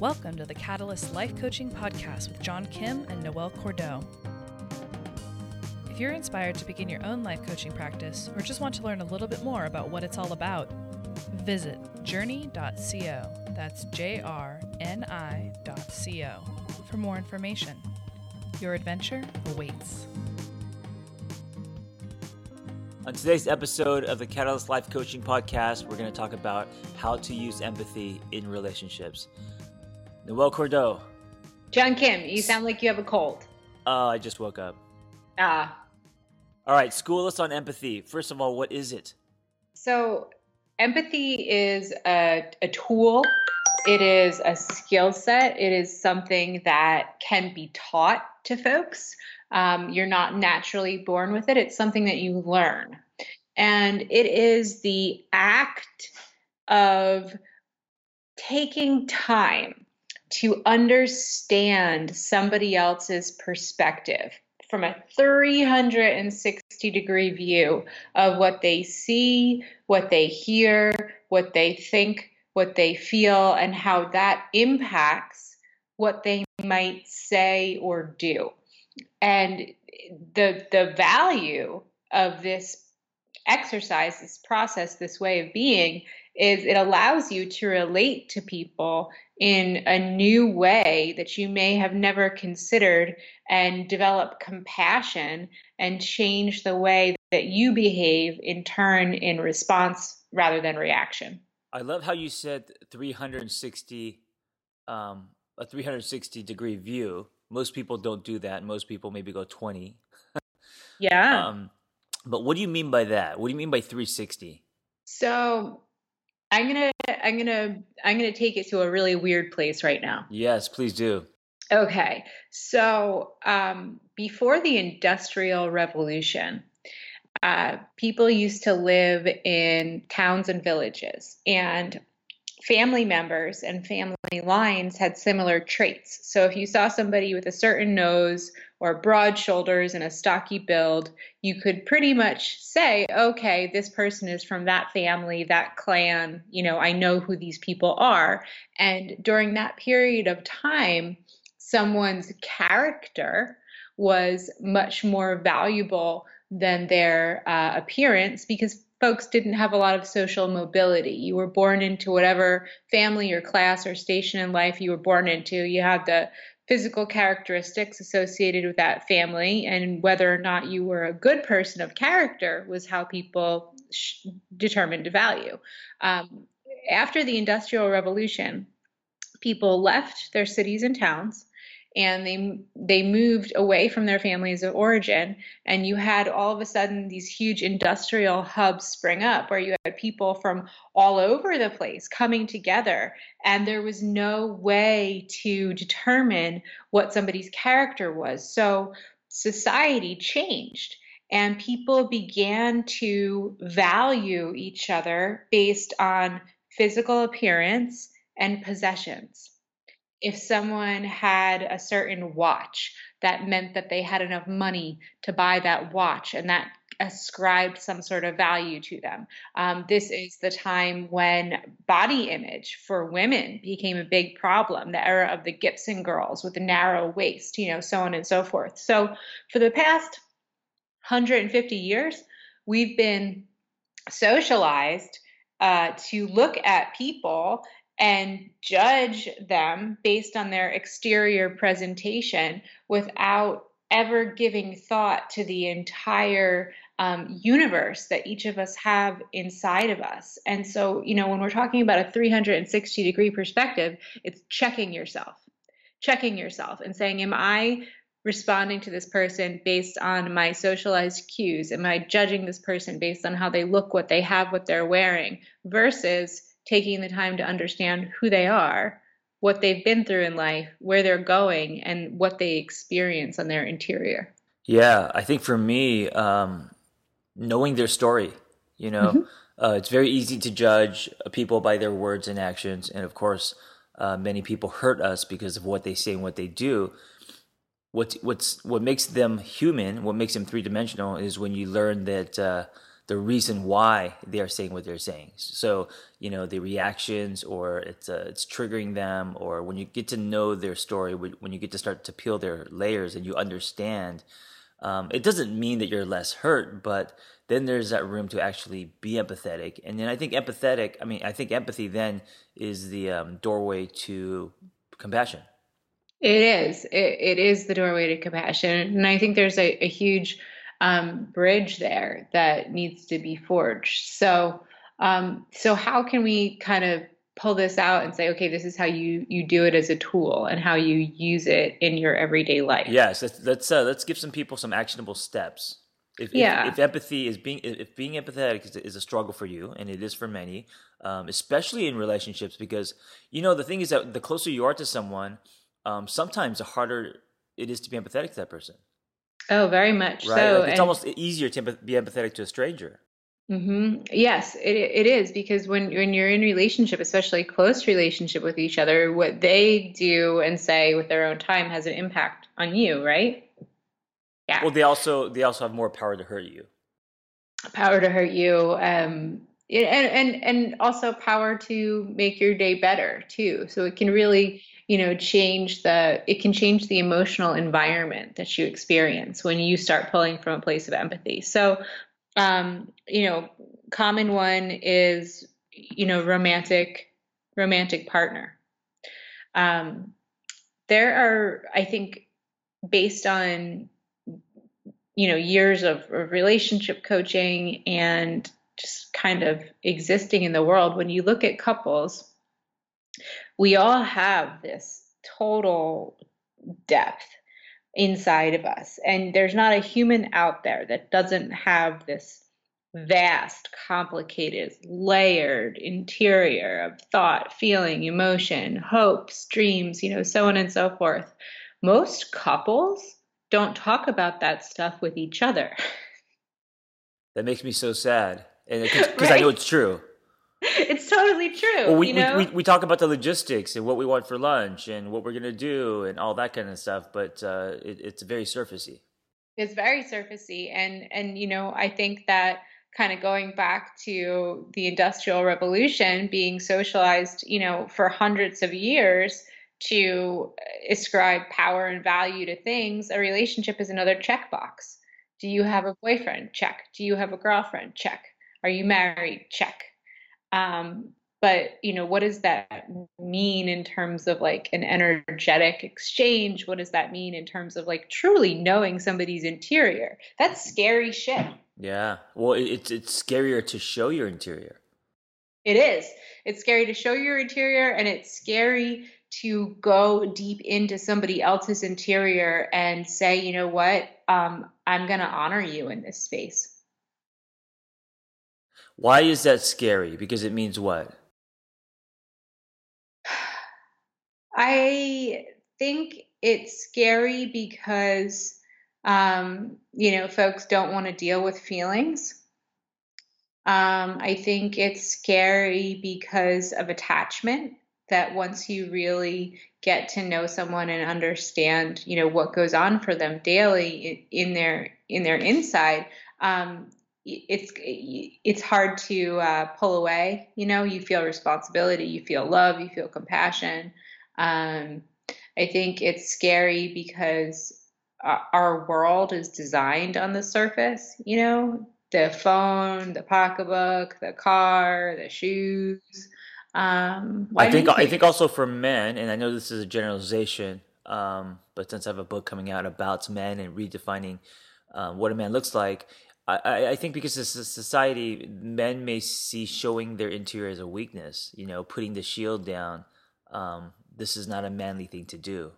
Welcome to the Catalyst Life Coaching Podcast with John Kim and Noelle Cordeaux. If you're inspired to begin your own life coaching practice or just want to learn a little bit more about what it's all about, visit journey.co. That's J R N I.co for more information. Your adventure awaits. On today's episode of the Catalyst Life Coaching Podcast, we're going to talk about how to use empathy in relationships. Noelle Cordeaux. John Kim, you sound like you have a cold. Oh, I just woke up. Ah. All right, school us on empathy. First of all, what is it? So, empathy is a, a tool, it is a skill set, it is something that can be taught to folks. Um, you're not naturally born with it, it's something that you learn. And it is the act of taking time to understand somebody else's perspective from a 360 degree view of what they see, what they hear, what they think, what they feel, and how that impacts what they might say or do. And the the value of this exercise, this process, this way of being is it allows you to relate to people in a new way that you may have never considered and develop compassion and change the way that you behave in turn in response rather than reaction. I love how you said 360 um, a 360 degree view. Most people don't do that. Most people maybe go 20. yeah. Um, but what do you mean by that? What do you mean by 360? So I'm gonna I'm gonna I'm gonna take it to a really weird place right now. Yes, please do. Okay, so um, before the Industrial Revolution, uh, people used to live in towns and villages, and family members and family lines had similar traits. So if you saw somebody with a certain nose or broad shoulders and a stocky build, you could pretty much say, okay, this person is from that family, that clan, you know, I know who these people are. And during that period of time, someone's character was much more valuable than their uh, appearance because folks didn't have a lot of social mobility. You were born into whatever family or class or station in life you were born into. You had the physical characteristics associated with that family, and whether or not you were a good person of character was how people sh- determined value. Um, after the Industrial Revolution, people left their cities and towns and they they moved away from their families of origin and you had all of a sudden these huge industrial hubs spring up where you had people from all over the place coming together and there was no way to determine what somebody's character was. So society changed and people began to value each other based on physical appearance and possessions if someone had a certain watch, that meant that they had enough money to buy that watch, and that ascribed some sort of value to them. Um, this is the time when body image for women became a big problem, the era of the Gibson girls with the narrow waist, you know, so on and so forth. So, for the past 150 years, we've been socialized uh, to look at people and judge them based on their exterior presentation without ever giving thought to the entire um, universe that each of us have inside of us. And so, you know, when we're talking about a 360 degree perspective, it's checking yourself, checking yourself and saying, Am I responding to this person based on my socialized cues? Am I judging this person based on how they look, what they have, what they're wearing, versus taking the time to understand who they are, what they've been through in life, where they're going, and what they experience on their interior. Yeah, I think for me, um, knowing their story, you know, mm-hmm. uh, it's very easy to judge people by their words and actions. And of course, uh, many people hurt us because of what they say and what they do. What's, what's, what makes them human, what makes them three dimensional is when you learn that uh, the reason why they are saying what they're saying. So you know the reactions, or it's uh, it's triggering them, or when you get to know their story, when you get to start to peel their layers and you understand. Um, it doesn't mean that you're less hurt, but then there's that room to actually be empathetic. And then I think empathetic, I mean, I think empathy then is the um, doorway to compassion. It is. It, it is the doorway to compassion. And I think there's a, a huge um, bridge there that needs to be forged. So, um, so how can we kind of pull this out and say, okay, this is how you you do it as a tool and how you use it in your everyday life? Yes, let's let's, uh, let's give some people some actionable steps. If, yeah. if, if empathy is being if being empathetic is, is, a struggle for you, and it is for many, um, especially in relationships, because you know the thing is that the closer you are to someone, um, sometimes the harder it is to be empathetic to that person. Oh, very much right? so. Like it's and, almost easier to be empathetic to a stranger. Mm-hmm. Yes, it it is because when when you're in relationship, especially close relationship with each other, what they do and say with their own time has an impact on you, right? Yeah. Well, they also they also have more power to hurt you. Power to hurt you, um, and and and also power to make your day better too. So it can really you know change the it can change the emotional environment that you experience when you start pulling from a place of empathy so um, you know, common one is, you know, romantic, romantic partner. Um, there are, I think, based on, you know, years of, of relationship coaching and just kind of existing in the world, when you look at couples, we all have this total depth inside of us. And there's not a human out there that doesn't have this vast, complicated, layered interior of thought, feeling, emotion, hopes, dreams, you know, so on and so forth. Most couples don't talk about that stuff with each other. That makes me so sad. And because right? I know it's true. it's totally true. Well, we, you know? we, we, we, talk about the logistics and what we want for lunch and what we're going to do and all that kind of stuff, but uh, it, it's very surfacey. It's very surfacey. And, and, you know, I think that kind of going back to the industrial revolution being socialized, you know, for hundreds of years to ascribe power and value to things, a relationship is another checkbox. Do you have a boyfriend? Check. Do you have a girlfriend? Check. Are you married? Check. Um, but you know, what does that mean in terms of like an energetic exchange? What does that mean in terms of like truly knowing somebody's interior? That's scary shit. Yeah. Well, it's it's scarier to show your interior. It is. It's scary to show your interior, and it's scary to go deep into somebody else's interior and say, you know what, um, I'm going to honor you in this space. Why is that scary? Because it means what? I think it's scary because, um, you know, folks don't want to deal with feelings. Um, I think it's scary because of attachment that once you really get to know someone and understand, you know, what goes on for them daily in their in their inside, um, it's it's hard to uh, pull away. You know, you feel responsibility, you feel love, you feel compassion. Um, I think it's scary because our world is designed on the surface. You know, the phone, the pocketbook, the car, the shoes. Um, I think, think I think also for men, and I know this is a generalization, um, but since I have a book coming out about men and redefining um, what a man looks like, I, I think because as a society, men may see showing their interior as a weakness. You know, putting the shield down. Um, this is not a manly thing to do.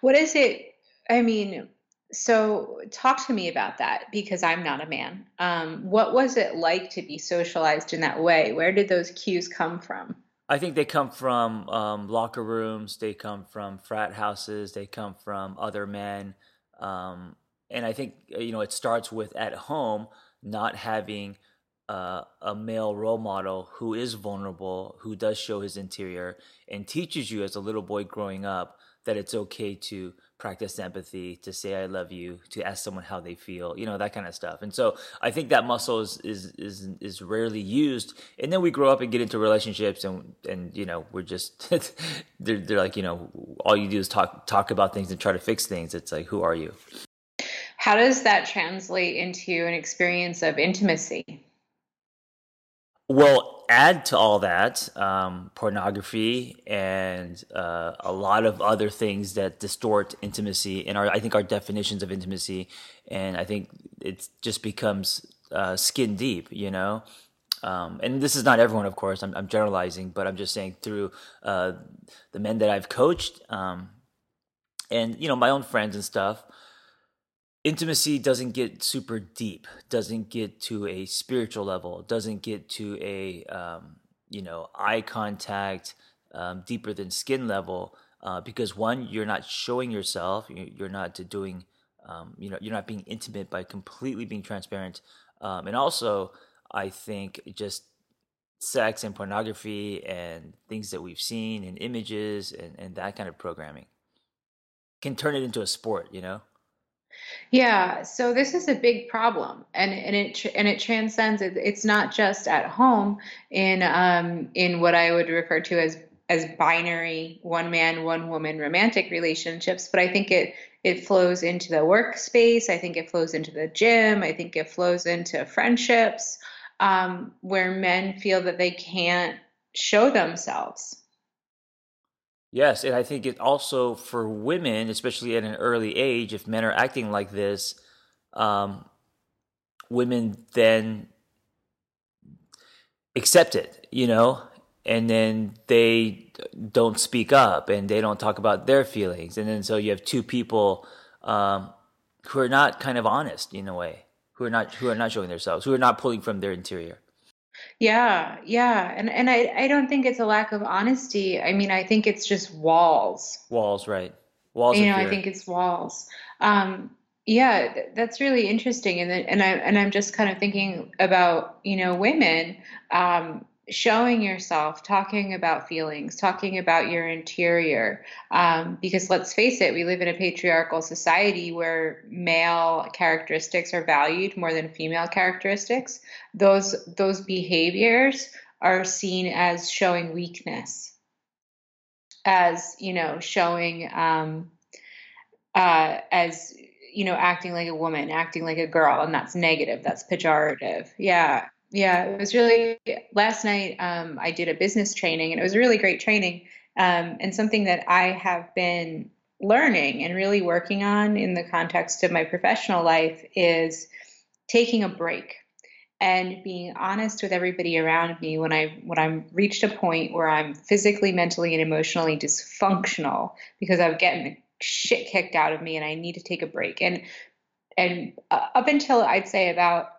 What is it? I mean, so talk to me about that because I'm not a man. Um, what was it like to be socialized in that way? Where did those cues come from? I think they come from um, locker rooms. They come from frat houses. They come from other men. Um, and I think uh, you know it starts with at home not having uh, a male role model who is vulnerable, who does show his interior, and teaches you as a little boy growing up that it's okay to practice empathy, to say I love you, to ask someone how they feel, you know, that kind of stuff. And so I think that muscle is is is, is rarely used. And then we grow up and get into relationships and and you know, we're just they're they're like, you know, all you do is talk talk about things and try to fix things. It's like, who are you? How does that translate into an experience of intimacy? Well, add to all that um, pornography and uh, a lot of other things that distort intimacy and our I think our definitions of intimacy, and I think it just becomes uh, skin deep, you know. Um, and this is not everyone, of course. I'm, I'm generalizing, but I'm just saying through uh, the men that I've coached, um, and you know my own friends and stuff intimacy doesn't get super deep, doesn't get to a spiritual level, doesn't get to a um, you know eye contact um, deeper than skin level uh, because one, you're not showing yourself, you're not doing um, you know you're not being intimate by completely being transparent, um, and also I think just sex and pornography and things that we've seen and images and, and that kind of programming can turn it into a sport, you know. Yeah, so this is a big problem, and and it and it transcends. It, it's not just at home in um, in what I would refer to as as binary one man one woman romantic relationships, but I think it it flows into the workspace. I think it flows into the gym. I think it flows into friendships um, where men feel that they can't show themselves. Yes, and I think it also for women, especially at an early age, if men are acting like this, um, women then accept it, you know, and then they don't speak up and they don't talk about their feelings, and then so you have two people um, who are not kind of honest in a way, who are not who are not showing themselves, who are not pulling from their interior. Yeah, yeah. And and I I don't think it's a lack of honesty. I mean, I think it's just walls. Walls, right. Walls You know, I think it's walls. Um yeah, th- that's really interesting and then, and I and I'm just kind of thinking about, you know, women um showing yourself, talking about feelings, talking about your interior. Um, because let's face it, we live in a patriarchal society where male characteristics are valued more than female characteristics. Those those behaviors are seen as showing weakness, as you know, showing um, uh, as you know, acting like a woman, acting like a girl, and that's negative. That's pejorative. Yeah. Yeah, it was really last night. Um, I did a business training, and it was really great training, um, and something that I have been learning and really working on in the context of my professional life is taking a break and being honest with everybody around me when I when I'm reached a point where I'm physically, mentally, and emotionally dysfunctional because I'm getting the shit kicked out of me and I need to take a break. And and uh, up until I'd say about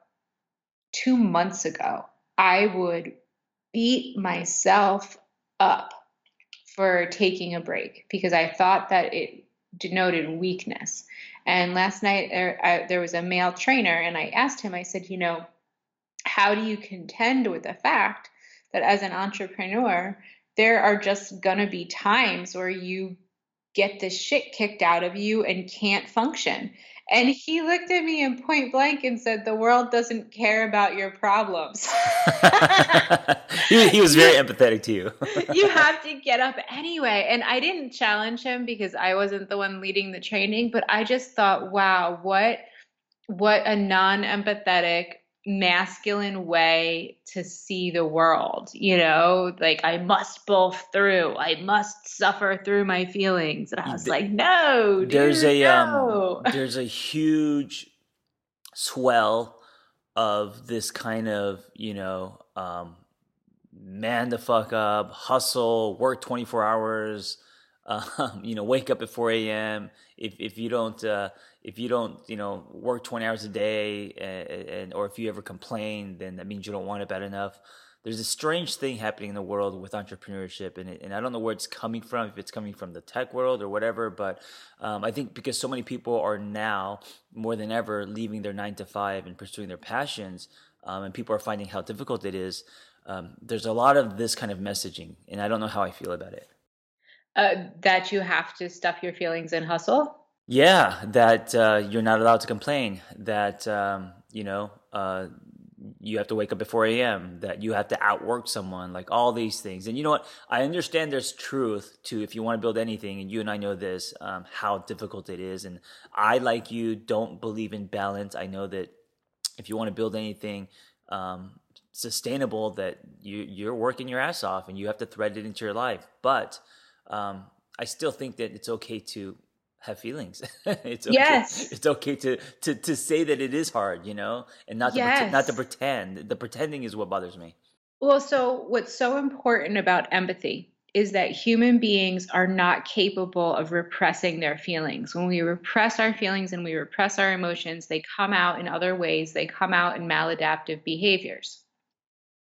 two months ago, I would beat myself up for taking a break because I thought that it denoted weakness. And last night there, I, there was a male trainer, and I asked him, I said, you know, how do you contend with the fact that as an entrepreneur, there are just going to be times where you get the shit kicked out of you and can't function. And he looked at me in point blank and said, The world doesn't care about your problems. he, he, was very empathetic to you. you have to get up anyway. And I didn't challenge him because I wasn't the one leading the training, but I just thought, wow, what what a non-empathetic masculine way to see the world you know? Like i must pull through. I must suffer through my feelings. And i was like no dude, there's a no. um there's a huge swell of this kind of you know um man the fuck up hustle work 24 hours um, you know wake up at 4 a.m if if you don't uh if you don't, you know, work 20 hours a day and, and, or if you ever complain, then that means you don't want it bad enough. There's a strange thing happening in the world with entrepreneurship, and, it, and I don't know where it's coming from, if it's coming from the tech world or whatever, but um, I think because so many people are now more than ever leaving their nine to five and pursuing their passions, um, and people are finding how difficult it is. Um, there's a lot of this kind of messaging, and I don't know how I feel about it. Uh, that you have to stuff your feelings and hustle. Yeah, that uh, you're not allowed to complain. That um, you know uh, you have to wake up at 4 a.m. That you have to outwork someone. Like all these things. And you know what? I understand there's truth to if you want to build anything, and you and I know this um, how difficult it is. And I, like you, don't believe in balance. I know that if you want to build anything. Um, sustainable that you you're working your ass off and you have to thread it into your life but um, i still think that it's okay to have feelings it's okay, yes it's okay to, to to say that it is hard you know and not to yes. pretend, not to pretend the pretending is what bothers me well so what's so important about empathy is that human beings are not capable of repressing their feelings. When we repress our feelings and we repress our emotions, they come out in other ways. They come out in maladaptive behaviors.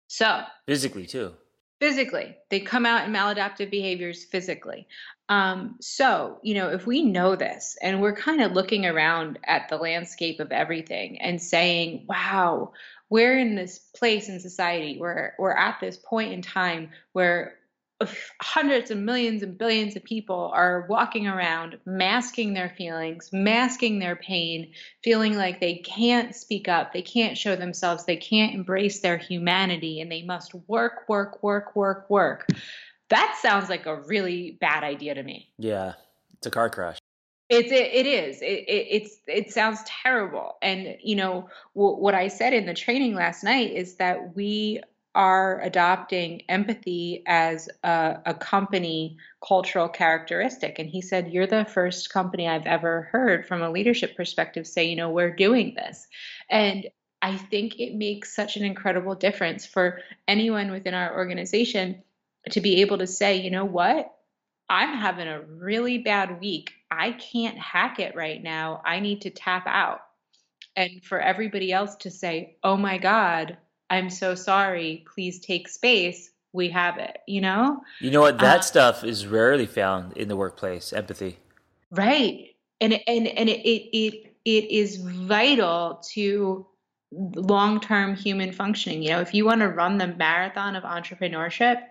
So, physically too. Physically, they come out in maladaptive behaviors physically. Um, so, you know, if we know this and we're kind of looking around at the landscape of everything and saying, wow, we're in this place in society where we're at this point in time where hundreds and millions and billions of people are walking around masking their feelings, masking their pain, feeling like they can't speak up, they can't show themselves, they can't embrace their humanity, and they must work, work, work, work, work. That sounds like a really bad idea to me. Yeah, it's a car crash. It's it, it is it, it it's it sounds terrible and you know w- what I said in the training last night is that we are adopting empathy as a, a, company cultural characteristic. And he said, You're the first company I've ever heard from a leadership perspective say, you know, we're doing this. And I think it makes such an incredible difference for anyone within our organization to be able to say, you know what? I'm having a really bad week. I can't hack it right now. I need to tap out. And for everybody else to say, oh my God, I'm so sorry, please take space, we have it, you know? You know what? That uh, stuff is rarely found in the workplace, empathy. Right. And and and it it it is vital to long-term human functioning. You know, if you want to run the marathon of entrepreneurship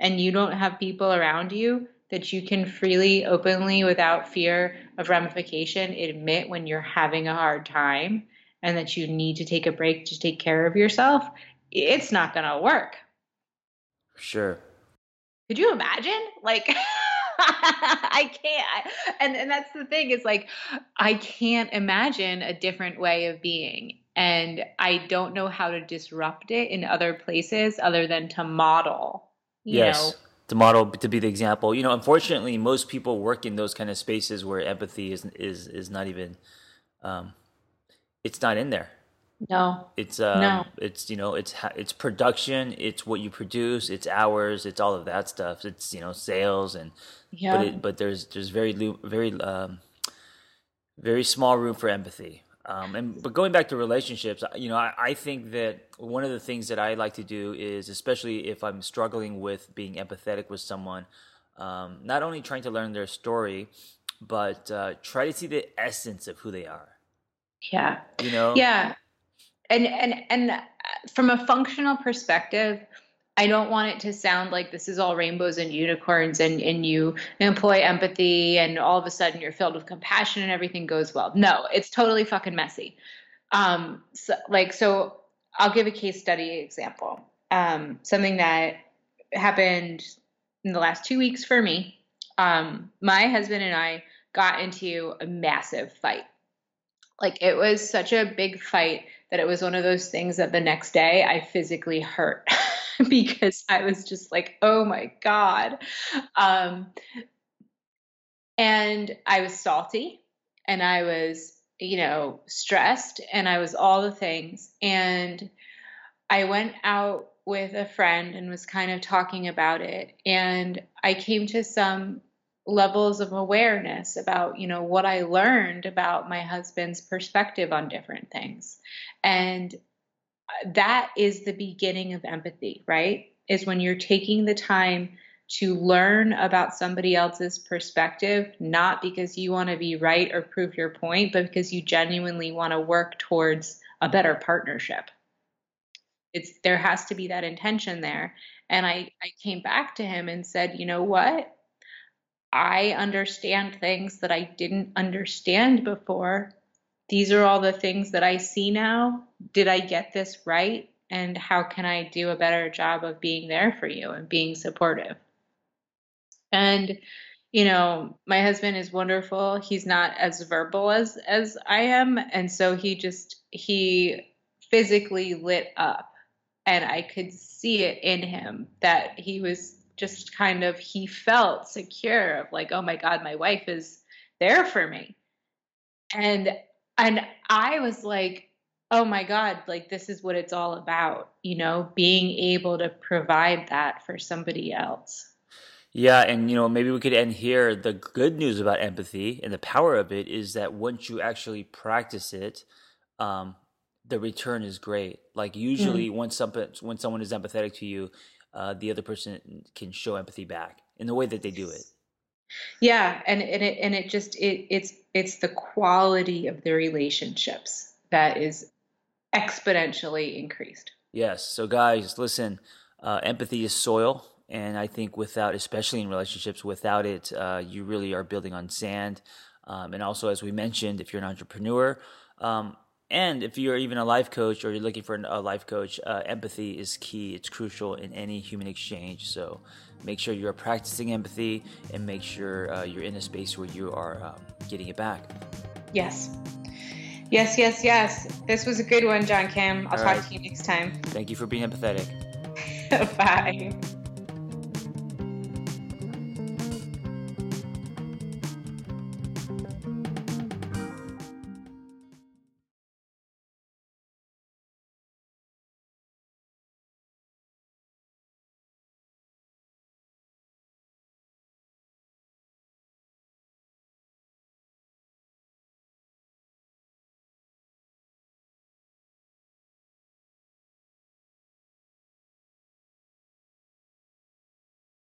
and you don't have people around you that you can freely, openly, without fear of ramification, admit when you're having a hard time and that you need to take a break to take care of yourself, it's not going to work. Sure. Could you imagine? Like, I can't. And, and that's the thing is like, I can't imagine a different way of being. And I don't know how to disrupt it in other places other than to model, you yes. know to model to be the example. You know, unfortunately, most people work in those kind of spaces where empathy is is is not even um, it's not in there. No. It's um, no. It's you know it's it's production. It's what you produce. It's hours. It's all of that stuff. It's you know sales and yeah. But it, but there's there's very very um, very small room for empathy. Um, and but going back to relationships, you know, I, I think that one of the things that I like to do is, especially if I'm struggling with being empathetic with someone, um, not only trying to learn their story, but uh, try to see the essence of who they are. Yeah. You know? Yeah. And and and uh, from a functional perspective, I don't want it to sound like this is all rainbows and unicorns and, and you employ empathy and all of a sudden you're filled with compassion and everything goes well. No, it's totally fucking messy. Um, so, like, so I'll give a case study example. Um, something that happened in the last two weeks for me. Um, my husband and I got into a massive fight. Like it was such a big fight that it was one of those things that the next day I physically hurt because I was just like, oh my God. Um, and I was salty and I was, you know, stressed and I was all the things. And I went out with a friend and was kind of talking about it. And I came to some levels of awareness about you know what i learned about my husband's perspective on different things. And that is the beginning of empathy right? Is when you're taking the time to learn about somebody else's perspective not because you want to be right or prove your point but because you genuinely want to work towards a better partnership. It's there has to be that intention there. And i i came back to him and said you know what I understand things that I didn't understand before. These are all the things that I see now. Did I get this right? And how can I do a better job of being there for you and being supportive? And you know, my husband is wonderful. He's not as verbal as as I am, and so he just he physically lit up and I could see it in him that he was just kind of he felt secure of like, "Oh my god, my wife is there for me." And and I was like, "Oh my god, like this is what it's all about." You know, being able to provide that for somebody else. Yeah, and you know, maybe we could end here. The good news about empathy and the power of it is that once you actually practice it, um, the return is great. Like usually, mm. once something when someone is empathetic to you, uh, the other person can show empathy back in the way that they do it. Yeah, and, and it and it just it it's it's the quality of the relationships that is exponentially increased. Yes. So guys, listen, uh, empathy is soil and I think without, especially in relationships, without it, uh, you really are building on sand. Um, and also, as we mentioned, if you're an entrepreneur, um, and if you're even a life coach or you're looking for a life coach, uh, empathy is key. It's crucial in any human exchange. So make sure you're practicing empathy and make sure uh, you're in a space where you are um, getting it back. Yes. Yes, yes, yes. This was a good one, John Kim. I'll All talk right. to you next time. Thank you for being empathetic. Bye.